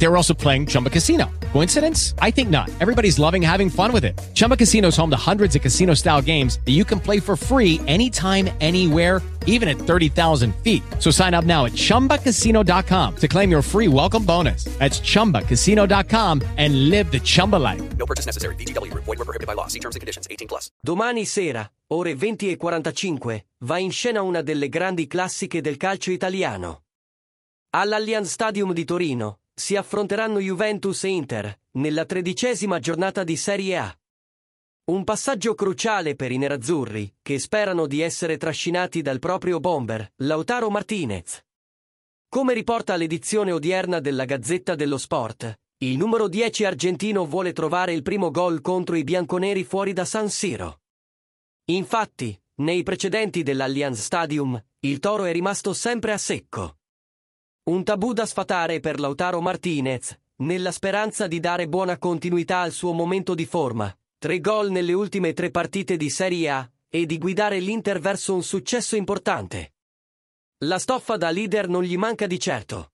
They were also playing Chumba Casino. Coincidence? I think not. Everybody's loving having fun with it. Chumba Casino is home to hundreds of casino-style games that you can play for free anytime, anywhere even at 30,000 feet. So sign up now at ChumbaCasino.com to claim your free welcome bonus. That's ChumbaCasino.com and live the Chumba life. No purchase necessary. VGW. Void were prohibited by law. See terms and conditions. 18 plus. Domani sera, ore 20 e 45, va in scena una delle grandi classiche del calcio italiano. All'Allianz Stadium di Torino si affronteranno Juventus e Inter nella tredicesima giornata di Serie A. Un passaggio cruciale per i nerazzurri, che sperano di essere trascinati dal proprio bomber, Lautaro Martinez. Come riporta l'edizione odierna della Gazzetta dello Sport, il numero 10 argentino vuole trovare il primo gol contro i bianconeri fuori da San Siro. Infatti, nei precedenti dell'Allianz Stadium, il toro è rimasto sempre a secco. Un tabù da sfatare per Lautaro Martinez, nella speranza di dare buona continuità al suo momento di forma, tre gol nelle ultime tre partite di Serie A e di guidare l'Inter verso un successo importante. La stoffa da leader non gli manca di certo.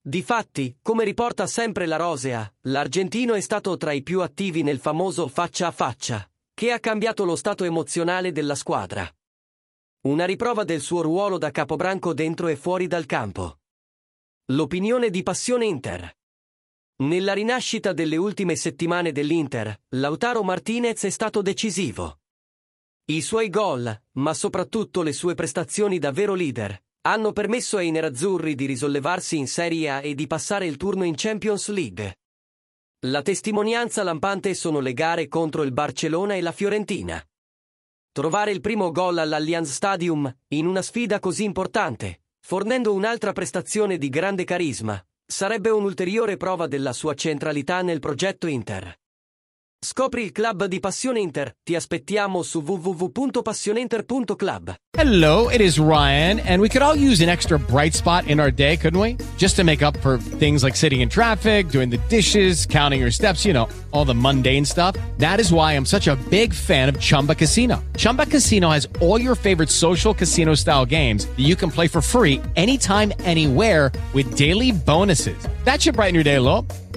Difatti, come riporta sempre la Rosea, l'argentino è stato tra i più attivi nel famoso faccia a faccia, che ha cambiato lo stato emozionale della squadra. Una riprova del suo ruolo da capobranco dentro e fuori dal campo. L'opinione di Passione Inter. Nella rinascita delle ultime settimane dell'Inter, Lautaro Martinez è stato decisivo. I suoi gol, ma soprattutto le sue prestazioni da vero leader, hanno permesso ai nerazzurri di risollevarsi in Serie A e di passare il turno in Champions League. La testimonianza lampante sono le gare contro il Barcellona e la Fiorentina. Trovare il primo gol all'Allianz Stadium, in una sfida così importante, fornendo un'altra prestazione di grande carisma, sarebbe un'ulteriore prova della sua centralità nel progetto Inter. Scopri il club di Passione Inter. Ti aspettiamo su www.passioneinter.club. Hello, it is Ryan, and we could all use an extra bright spot in our day, couldn't we? Just to make up for things like sitting in traffic, doing the dishes, counting your steps, you know, all the mundane stuff. That is why I'm such a big fan of Chumba Casino. Chumba Casino has all your favorite social casino style games that you can play for free anytime, anywhere with daily bonuses. That should brighten your day a little.